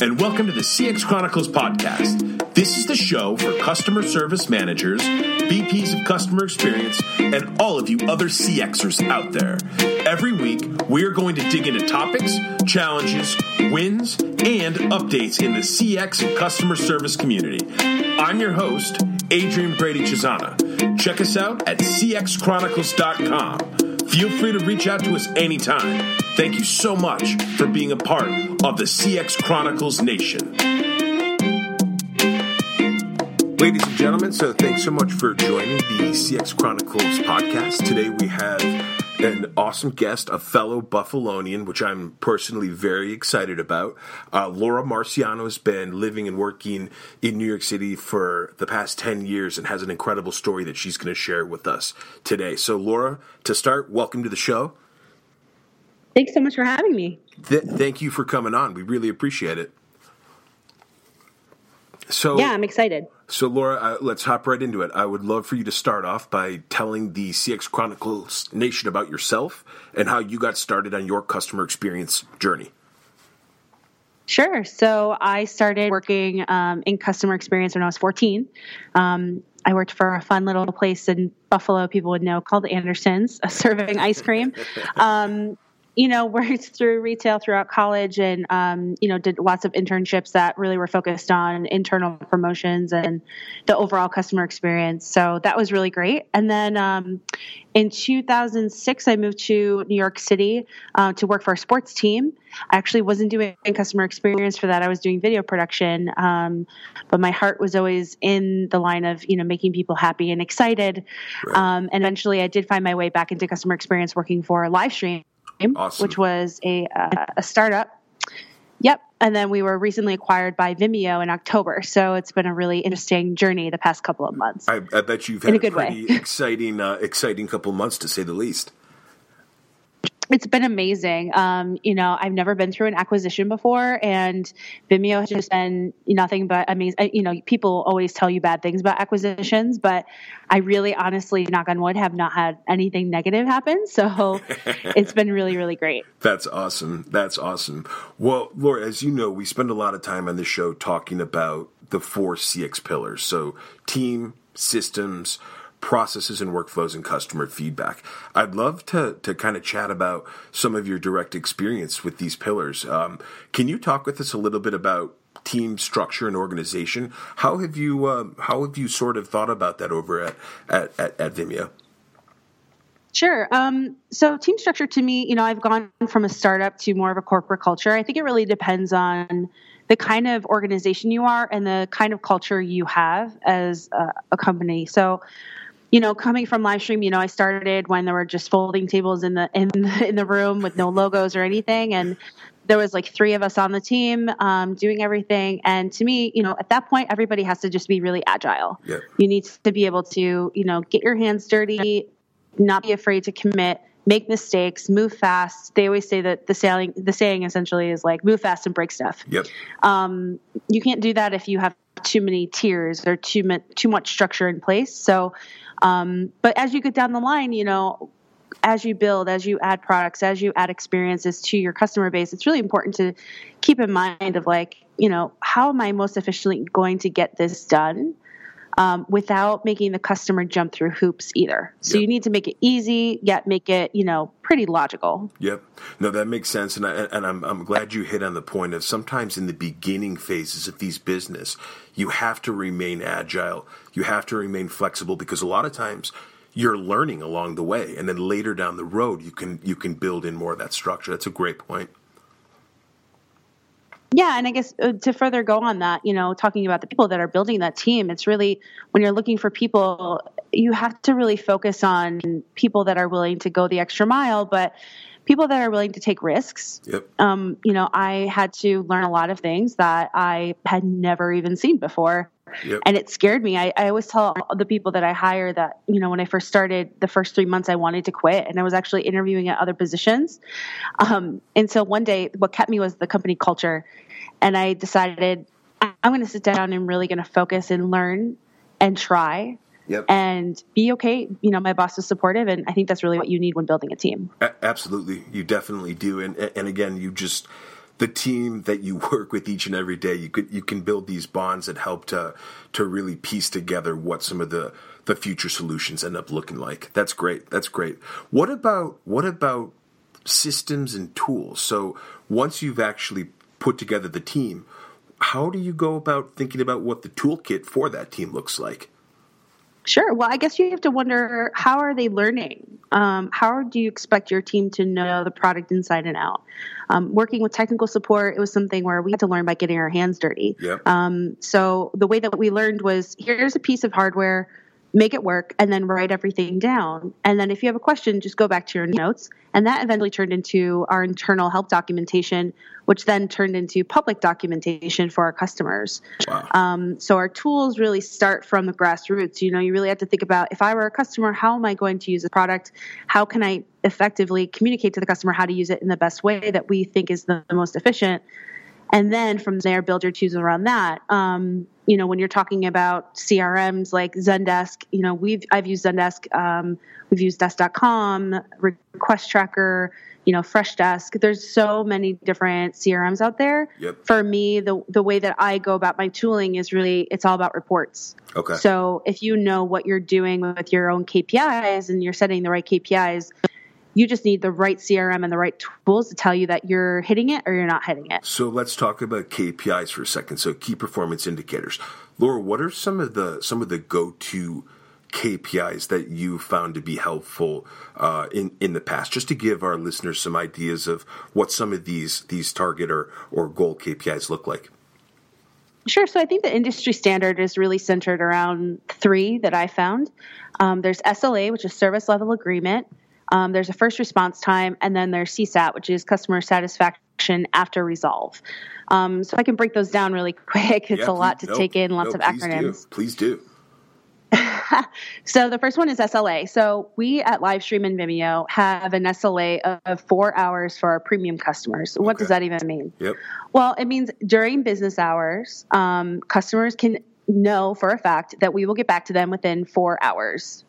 and welcome to the CX Chronicles podcast. This is the show for customer service managers, VPs of customer experience, and all of you other CXers out there. Every week, we are going to dig into topics, challenges, wins, and updates in the CX and customer service community. I'm your host, Adrian Brady Cesana. Check us out at cxchronicles.com. Feel free to reach out to us anytime. Thank you so much for being a part of the CX Chronicles Nation. Ladies and gentlemen, so thanks so much for joining the CX Chronicles podcast. Today we have an awesome guest, a fellow Buffalonian, which I'm personally very excited about. Uh, Laura Marciano has been living and working in New York City for the past 10 years and has an incredible story that she's going to share with us today. So, Laura, to start, welcome to the show. Thanks so much for having me. Th- thank you for coming on. We really appreciate it. So yeah, I'm excited. So Laura, uh, let's hop right into it. I would love for you to start off by telling the CX Chronicles Nation about yourself and how you got started on your customer experience journey. Sure. So I started working um, in customer experience when I was 14. Um, I worked for a fun little place in Buffalo, people would know, called Anderson's, serving ice cream. Um, you know, worked through retail throughout college and, um, you know, did lots of internships that really were focused on internal promotions and the overall customer experience. So that was really great. And then um, in 2006, I moved to New York City uh, to work for a sports team. I actually wasn't doing customer experience for that. I was doing video production, um, but my heart was always in the line of you know making people happy and excited. Right. Um, and eventually, I did find my way back into customer experience working for Livestream, awesome. which was a, uh, a startup. Yep. And then we were recently acquired by Vimeo in October. So it's been a really interesting journey the past couple of months. I, I bet you've had a, a, pretty exciting, uh, exciting couple months to say the least it's been amazing. Um, you know, I've never been through an acquisition before, and Vimeo has just been nothing but amazing. You know, people always tell you bad things about acquisitions, but I really, honestly, knock on wood, have not had anything negative happen. So it's been really, really great. That's awesome. That's awesome. Well, Laura, as you know, we spend a lot of time on this show talking about the four CX pillars. So, team, systems, processes and workflows and customer feedback. I'd love to to kind of chat about some of your direct experience with these pillars. Um, can you talk with us a little bit about team structure and organization? How have you uh, how have you sort of thought about that over at at, at, at Vimeo? Sure. Um, so team structure to me, you know, I've gone from a startup to more of a corporate culture. I think it really depends on the kind of organization you are and the kind of culture you have as a, a company. So you know, coming from Livestream, you know, I started when there were just folding tables in the in the, in the room with no logos or anything, and there was like three of us on the team um, doing everything. And to me, you know, at that point, everybody has to just be really agile. Yeah. You need to be able to, you know, get your hands dirty, not be afraid to commit, make mistakes, move fast. They always say that the saying the saying essentially is like move fast and break stuff. Yep. Um, you can't do that if you have too many tiers or too much too much structure in place. So um, but as you get down the line, you know, as you build, as you add products, as you add experiences to your customer base, it's really important to keep in mind of like, you know, how am I most efficiently going to get this done? Um, without making the customer jump through hoops either. So yep. you need to make it easy, yet make it you know pretty logical. Yep. No, that makes sense, and I, and I'm I'm glad you hit on the point of sometimes in the beginning phases of these business, you have to remain agile, you have to remain flexible because a lot of times you're learning along the way, and then later down the road you can you can build in more of that structure. That's a great point. Yeah, and I guess uh, to further go on that, you know, talking about the people that are building that team, it's really when you're looking for people, you have to really focus on people that are willing to go the extra mile, but people that are willing to take risks. Yep. Um, you know, I had to learn a lot of things that I had never even seen before. Yep. And it scared me. I, I always tell the people that I hire that, you know, when I first started the first three months, I wanted to quit and I was actually interviewing at other positions. Um, and so one day, what kept me was the company culture. And I decided I'm going to sit down and really going to focus and learn and try. Yep. And be okay. You know, my boss is supportive, and I think that's really what you need when building a team. A- absolutely, you definitely do. And and again, you just the team that you work with each and every day. You could you can build these bonds that help to to really piece together what some of the the future solutions end up looking like. That's great. That's great. What about what about systems and tools? So once you've actually put together the team, how do you go about thinking about what the toolkit for that team looks like? Sure. Well, I guess you have to wonder how are they learning? Um, how do you expect your team to know the product inside and out? Um, working with technical support, it was something where we had to learn by getting our hands dirty. Yep. Um, so the way that we learned was here's a piece of hardware make it work, and then write everything down. And then if you have a question, just go back to your notes. And that eventually turned into our internal help documentation, which then turned into public documentation for our customers. Wow. Um, so our tools really start from the grassroots. You know, you really have to think about if I were a customer, how am I going to use a product? How can I effectively communicate to the customer how to use it in the best way that we think is the, the most efficient? And then from there build your tools around that. Um, you know when you're talking about crms like zendesk you know we've i've used zendesk um, we've used desk.com request tracker you know freshdesk. There's so many different crms out there. Yep. for me the the way that i go about my tooling is really it's all about reports. Okay. So if you know what you're doing with your own kpis and you're setting the right kpis you just need the right CRM and the right tools to tell you that you're hitting it or you're not hitting it. So let's talk about KPIs for a second. So key performance indicators. Laura, what are some of the some of the go-to KPIs that you found to be helpful uh, in in the past, just to give our listeners some ideas of what some of these these target or or goal KPIs look like. Sure. So I think the industry standard is really centered around three that I found. Um, there's SLA, which is service level agreement. Um, there's a first response time, and then there's CSAT, which is customer satisfaction after resolve. Um, so I can break those down really quick. It's yeah, a lot to no, take in, lots no, of acronyms. Do. Please do. so the first one is SLA. So we at Livestream and Vimeo have an SLA of four hours for our premium customers. What Okay. does that even mean? Yep. Well, it means during business hours, um, customers can know for a fact that we will get back to them within four hours.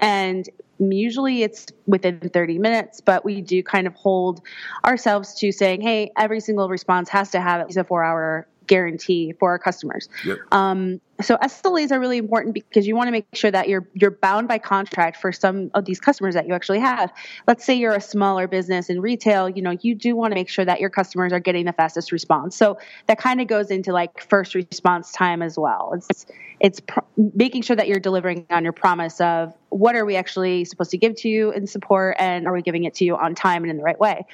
And usually it's within 30 minutes, but we do kind of hold ourselves to saying, hey, every single response has to have at least a four hour guarantee for our customers. Yep. Um, so SLAs are really important because you want to make sure that you're you're bound by contract for some of these customers that you actually have. Let's say you're a smaller business in retail, you know, you do want to make sure that your customers are getting the fastest response. So that kind of goes into like first response time as well. It's it's pr- making sure that you're delivering on your promise of what are we actually supposed to give to you in support and are we giving it to you on time and in the right way.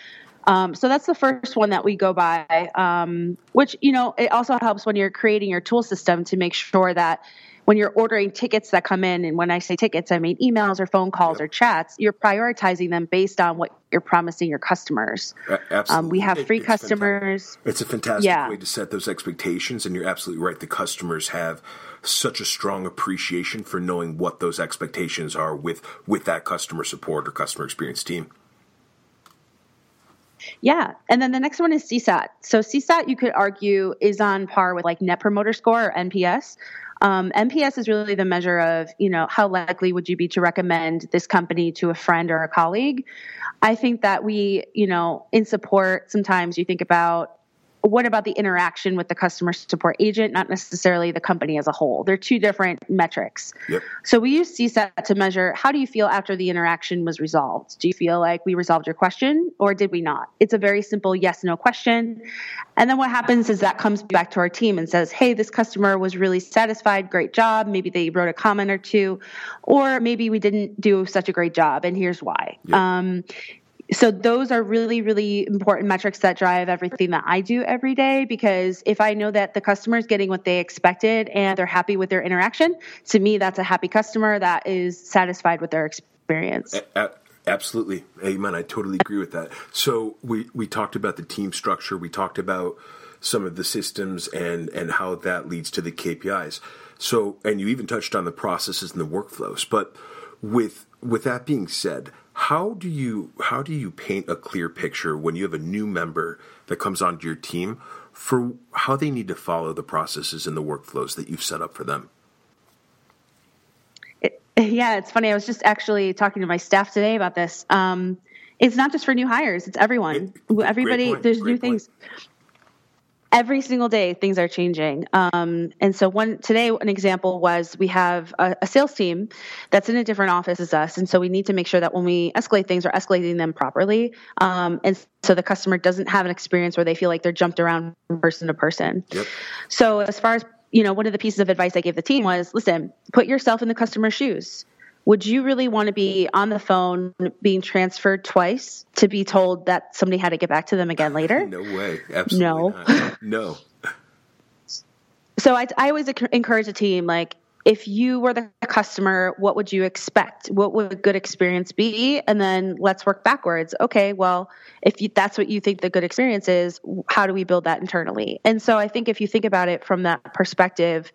Um, so that's the first one that we go by, um, which, you know, it also helps when you're creating your tool system to make sure that when you're ordering tickets that come in, and when I say tickets, I mean emails or phone calls Yep. or chats, you're prioritizing them based on what you're promising your customers. A- Absolutely. Um, we have It- free it's fantastic. customers. It's a fantastic Yeah. way to set those expectations, and you're absolutely right. The customers have such a strong appreciation for knowing what those expectations are with with that customer support or customer experience team. Yeah. And then the next one is CSAT. So CSAT, you could argue, is on par with like Net Promoter Score or NPS. Um, NPS is really the measure of, you know, how likely would you be to recommend this company to a friend or a colleague. I think that we, you know, in support, sometimes you think about what about the interaction with the customer support agent, not necessarily the company as a whole. They're two different metrics. Yep. So we use CSAT to measure how do you feel after the interaction was resolved? Do you feel like we resolved your question or did we not? It's a very simple yes no question. And then what happens is that comes back to our team and says, hey, this customer was really satisfied, great job. Maybe they wrote a comment or two, or maybe we didn't do such a great job, and here's why. Yeah. Um, so those are really really important metrics that drive everything that i do every day because if i know that the customer is getting what they expected and they're happy with their interaction to me that's a happy customer that is satisfied with their experience absolutely, amen. I totally agree with that. So we we talked about the team structure. We talked about some of the systems and and how that leads to the KPIs. So and you even touched on the processes and the workflows. But with with that being said, how do you how do you paint a clear picture when you have a new member that comes onto your team for how they need to follow the processes and the workflows that you've set up for them? It- yeah, it's funny. I was just actually talking to my staff today about this. Um, It's not just for new hires; it's everyone. Everybody, there's Great new point. things every single day things are changing. Um, and so one today an example was we have a, a, sales team that's in a different office as us. And so we need to make sure that when we escalate things we're escalating them properly. Um, and so the customer doesn't have an experience where they feel like they're jumped around from person to person. Yep. so as far as you know one of the pieces of advice i gave the team was listen put yourself in the customer's shoes would you really want to be on the phone being transferred twice to be told that somebody had to get back to them again later? no way. Absolutely no. Not. No. so I, I always encourage a team like, if you were the customer, what would you expect? What would a good experience be? And then let's work backwards. Okay, well, if you, that's what you think the good experience is, how do we build that internally? And so I think if you think about it from that perspective,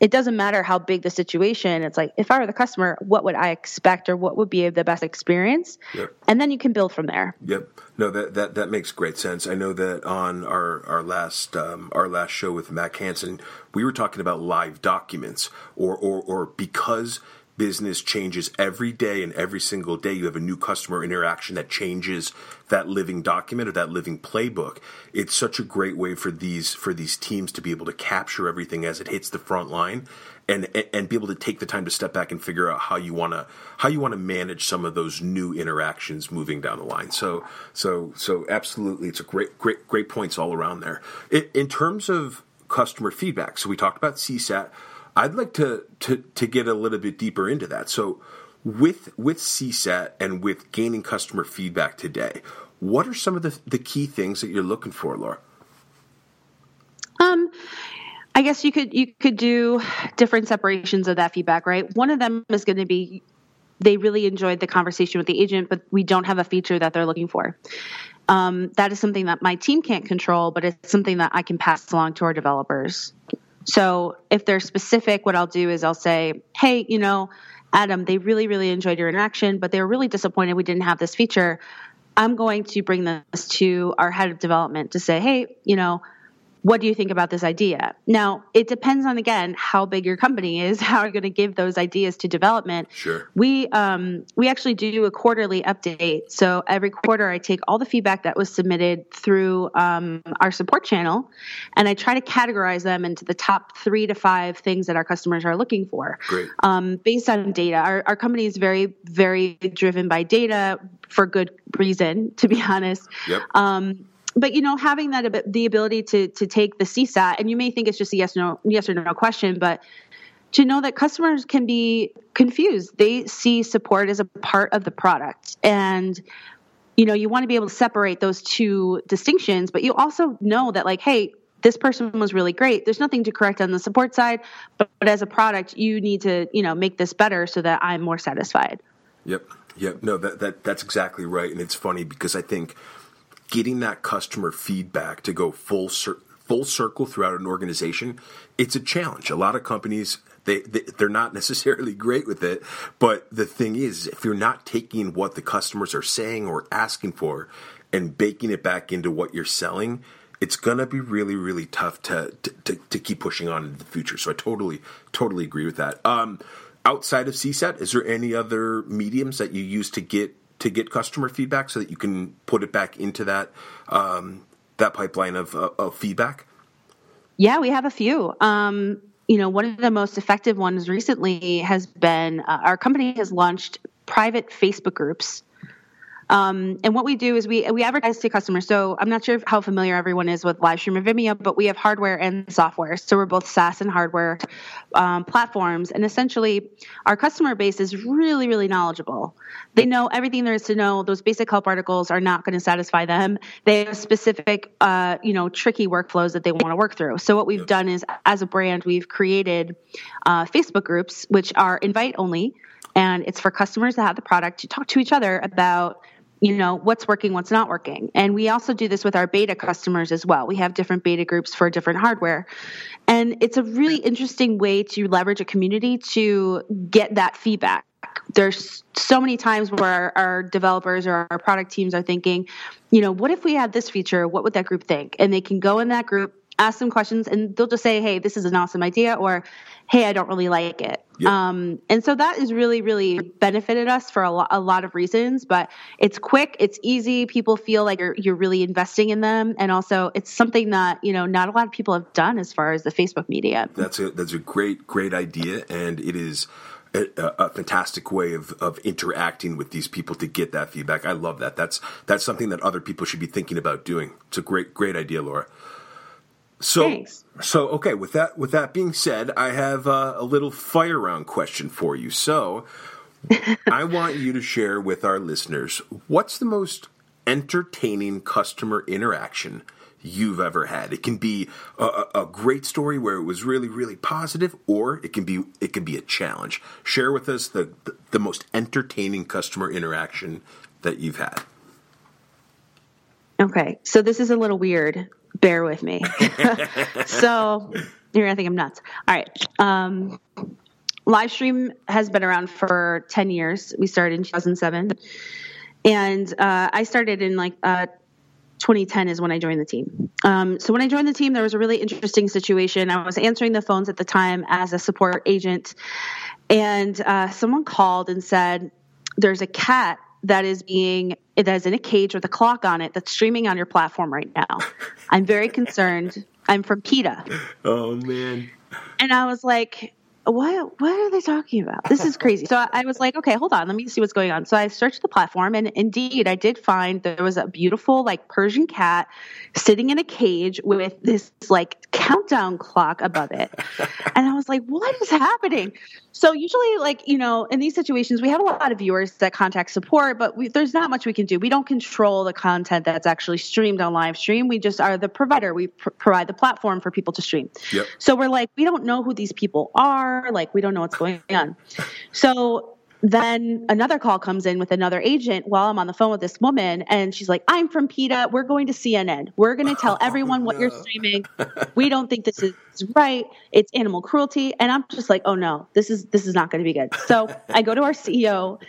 it doesn't matter how big the situation. It's like if I were the customer, what would I expect or what would be the best experience? Yep. And then you can build from there. Yep. No, that, that that makes great sense. I know that on our our last um, our last show with Matt Hansen, we were talking about live documents or or or because business changes every day and every single day you have a new customer interaction that changes that living document or that living playbook. It's such a great way for these for these teams to be able to capture everything as it hits the front line and and be able to take the time to step back and figure out how you want to how you want to manage some of those new interactions moving down the line. So so so absolutely it's a great great great points all around there. In terms of customer feedback so we talked about csat I'd like to, to, to get a little bit deeper into that. So, with with CSAT and with gaining customer feedback today, what are some of the, the key things that you're looking for, Laura? Um, I guess you could you could do different separations of that feedback, right? One of them is going to be they really enjoyed the conversation with the agent, but we don't have a feature that they're looking for. Um, that is something that my team can't control, but it's something that I can pass along to our developers. So if they're specific, what I'll do is I'll say, hey, you know, Adam, they really, really enjoyed your interaction, but they were really disappointed we didn't have this feature. I'm going to bring this to our head of development to say, hey, you know, what do you think about this idea? Now, it depends on again how big your company is, how you're going to give those ideas to development. Sure. We um, we actually do a quarterly update. So every quarter, I take all the feedback that was submitted through um, our support channel, and I try to categorize them into the top three to five things that our customers are looking for. Great. Um, based on data, our our company is very very driven by data for good reason, to be honest. Yep. Um, but you know having that the ability to to take the csat and you may think it's just a yes no yes or no question but to know that customers can be confused. They see support as a part of the product. And you know you want to be able to separate those two distinctions but you also know that like hey this person was really great. There's nothing to correct on the support side but, but as a product you need to you know make this better so that i'm more satisfied. Yep. Yep. No that, that that's exactly right. And it's funny because i think getting that customer feedback to go full cir- full circle throughout an organization, it's a challenge. A lot of companies they, they they're not necessarily great with it, but the thing is, if you're not taking what the customers are saying or asking for and baking it back into what you're selling, it's gonna be really really tough to to, to, to keep pushing on in the future. So I totally totally agree with that. Um, outside of CSAT, is there any other mediums that you use to get to get customer feedback so that you can put it back into that um, that pipeline of, uh, of feedback? Yeah, we have a few. Um, you know, one of the most effective ones recently has been uh, our company has launched private Facebook groups um, and what we do is we we advertise to customers. So I'm not sure how familiar everyone is with Livestream and Vimeo, but we have hardware and software. So we're both SaaS and hardware um, platforms. And essentially, our customer base is really, really knowledgeable. They know everything there is to know. Those basic help articles are not going to satisfy them. They have specific, uh, you know, tricky workflows that they want to work through. So what we've done is, as a brand, we've created uh, Facebook groups, which are invite only and it's for customers that have the product to talk to each other about you know what's working what's not working. And we also do this with our beta customers as well. We have different beta groups for different hardware. And it's a really interesting way to leverage a community to get that feedback. There's so many times where our, our, developers or our product teams are thinking you know what if we had this feature? What would that group think? And they can go in that group ask them questions and they'll just say, Hey, this is an awesome idea or Hey, I don't really like it. Yep. Um, and so that has really, really benefited us for a, lo- a lot of reasons, but it's quick, it's easy. People feel like you're, you're really investing in them. And also it's something that, you know, not a lot of people have done as far as the Facebook media. That's a, that's a great, great idea. And it is, a, a, fantastic way of, of interacting with these people to get that feedback. I love that. That's that's something that other people should be thinking about doing. It's a great great idea, Laura. So Thanks. so okay. With that with that being said, I have uh, a little fire round question for you. So I want you to share with our listeners what's the most entertaining customer interaction you've ever had. It can be a, a, great story where it was really, really positive, or it can be it can be a challenge. Share with us the the, the most entertaining customer interaction that you've had. Okay, so this is a little weird. Bear with me. so you're gonna think I'm nuts. All right. Um, Livestream has been around for 10 years. We started in 2007. And uh, I started in like uh, 2010 is when I joined the team. Um, so when I joined the team, there was a really interesting situation. I was answering the phones at the time as a support agent, and uh, someone called and said, "There's a cat that is being that is in a cage with a clock on it that's streaming on your platform right now. I'm very concerned. I'm from PETA." Oh man! And I was like, what what are they talking about? This is crazy. So I was like, okay, hold on, let me see what's going on. So I searched the platform, and indeed, I did find there was a beautiful like Persian cat sitting in a cage with this like countdown clock above it, and I was like, what is happening? So usually, like you know, in these situations, we have a lot of viewers that contact support, but we, there's not much we can do. We don't control the content that's actually streamed on Livestream. We just are the provider. We pr- provide the platform for people to stream. Yep. So we're like, we don't know who these people are. Like, we don't know what's going on. So then another call comes in with another agent while I'm on the phone with this woman, and she's like, "I'm from PETA. We're going to CNN. We're going to tell oh, everyone what you're streaming. We don't think this is right. It's animal cruelty." And I'm just like, "Oh no, this is this is not going to be good." So I go to our CEO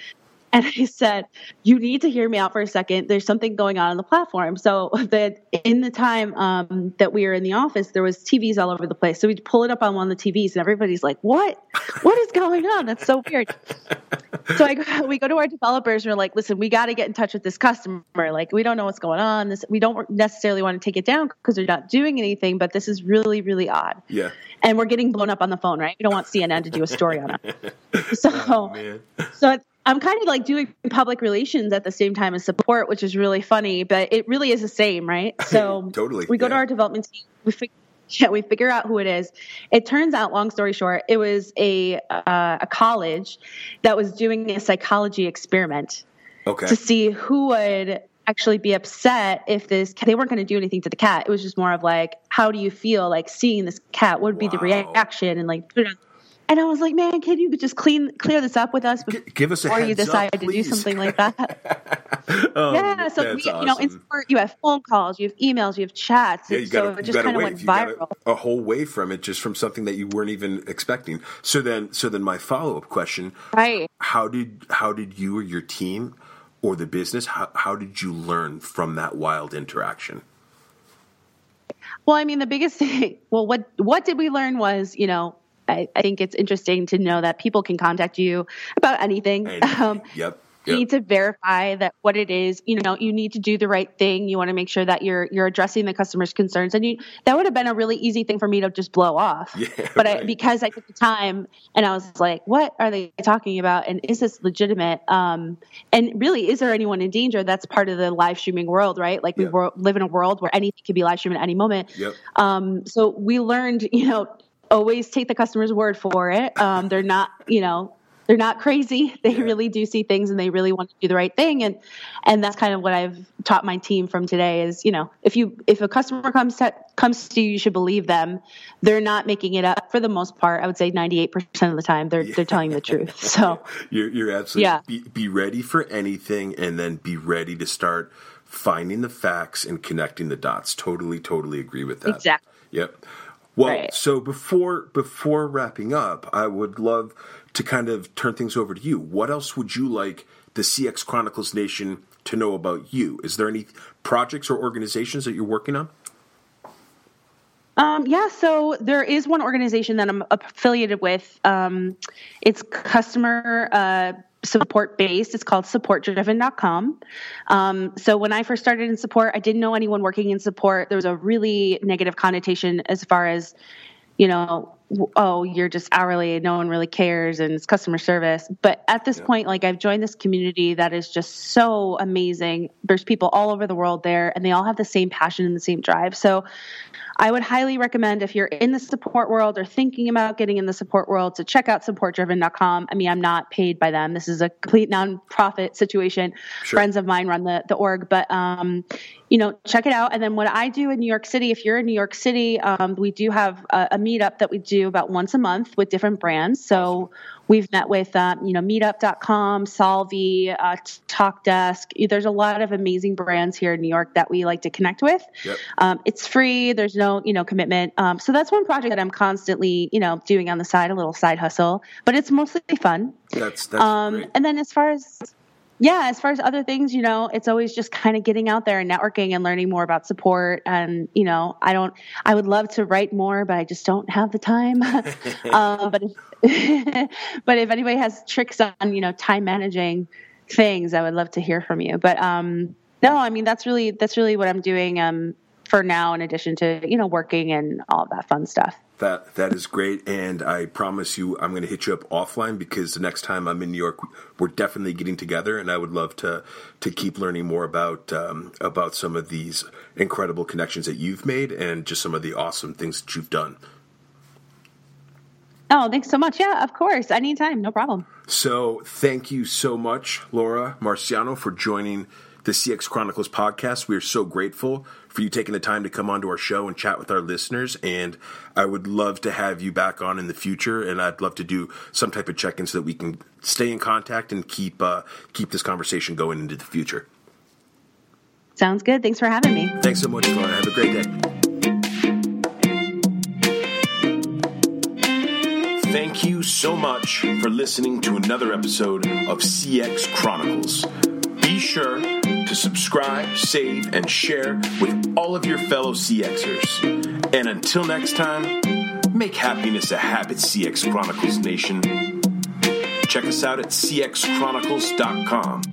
and I said, "You need to hear me out for a second. There's something going on on the platform." So that in the time um, that we were in the office, there was TVs all over the place. So we'd pull it up on one of the TVs, and everybody's like, "What? What is going on? That's so weird." so I, we go to our developers and we're like, "Listen, we got to get in touch with this customer. Like, we don't know what's going on. This we don't necessarily want to take it down because they're not doing anything, but this is really, really odd." Yeah. And we're getting blown up on the phone, right? We don't want CNN to do a story on it. So, oh, so I'm kind of like doing public relations at the same time as support, which is really funny, but it really is the same, right? So totally. We go yeah. to our development team. We figure, yeah, we figure out who it is. It turns out, long story short, it was a uh, a college that was doing a psychology experiment okay. to see who would actually be upset if this they weren't going to do anything to the cat. It was just more of like, how do you feel like seeing this cat? What would be wow. the reaction? And like put it on and I was like, man, can you just clean clear this up with us before give us a you decide up, to do something like that? oh, yeah, so we, awesome. you know, in support, you have phone calls, you have emails, you have chats. Yeah, you so got it just kind of went viral. A, a, whole way from it, just from something that you weren't even expecting. So then, so then, my follow up question: Right? How did how did you or your team or the business how how did you learn from that wild interaction? Well, I mean, the biggest thing. Well, what what did we learn was, you know, I, I, think it's interesting to know that people can contact you about anything. anything. Um, yep. You need to verify that what it is, you know, you need to do the right thing. You want to make sure that you're you're addressing the customer's concerns. And you that would have been a really easy thing for me to just blow off. Yeah, but right. I, because I took the time and I was like, what are they talking about? And is this legitimate? Um, and really, is there anyone in danger? That's part of the live streaming world, right? Like we live in a world where anything can be live streamed at any moment. Yep. Um, so we learned, you know, always take the customer's word for it. Um, they're not, you know, they're not crazy. They yeah. really do see things and they really want to do the right thing. And and that's kind of what I've taught my team from today is, you know, if you if a customer comes to comes to you, you should believe them. They're not making it up for the most part. I would say ninety eight percent of the time they're yeah. they're telling the truth. So you're you're absolutely yeah. Be, be ready for anything and then be ready to start finding the facts and connecting the dots. Totally, totally agree with that. Exactly. Yep. Well, right. so before before wrapping up, I would love to kind of turn things over to you. What else would you like the CX Chronicles Nation to know about you? Is there any projects or organizations that you're working on? Um, yeah, so there is one organization that I'm affiliated with. Um, it's customer uh, support based. It's called supportdriven.com. Um, so when I first started in support, I didn't know anyone working in support. There was a really negative connotation as far as, you know, oh, you're just hourly, no one really cares, and it's customer service. But at this yeah. point, like I've joined this community that is just so amazing. There's people all over the world there, and they all have the same passion and the same drive. So I would highly recommend if you're in the support world or thinking about getting in the support world to check out supportdriven.com. I mean, I'm not paid by them. This is a complete nonprofit situation. Sure. Friends of mine run the, the org, but, um, you know, check it out. And then what I do in New York City, if you're in New York City, um, we do have a, a meetup that we do about once a month with different brands. So We've met with, um, you know, meetup.com, Solvvy, uh, TalkDesk. There's a lot of amazing brands here in New York that we like to connect with. Yep. Um, it's free. There's no, you know, commitment. Um, so that's one project that I'm constantly, you know, doing on the side, a little side hustle, but it's mostly fun. That's, that's um, great. And then as far as yeah, as far as other things, you know, it's always just kind of getting out there and networking and learning more about support. And, you know, I don't, I would love to write more, but I just don't have the time. uh, but, if, but if anybody has tricks on, you know, time managing things, I would love to hear from you. But, um, no, I mean, that's really, that's really what I'm doing, um, for now, in addition to, you know, working and all that fun stuff. That that is great, and I promise you, I'm going to hit you up offline because the next time I'm in New York, we're definitely getting together, and I would love to to keep learning more about um, about some of these incredible connections that you've made, and just some of the awesome things that you've done. Oh, thanks so much. Yeah, of course, anytime, no problem. So, thank you so much, Laura Marciano, for joining the CX Chronicles podcast. We are so grateful for you taking the time to come onto our show and chat with our listeners. And I would love to have you back on in the future. And I'd love to do some type of check in so that we can stay in contact and keep uh, keep this conversation going into the future. Sounds good. Thanks for having me. Thanks so much, Laura. Have a great day. Thank you so much for listening to another episode of CX Chronicles. Be sure to subscribe, save, and share with all of your fellow CXers. And until next time, make happiness a habit, CX Chronicles Nation. Check us out at cxchronicles.com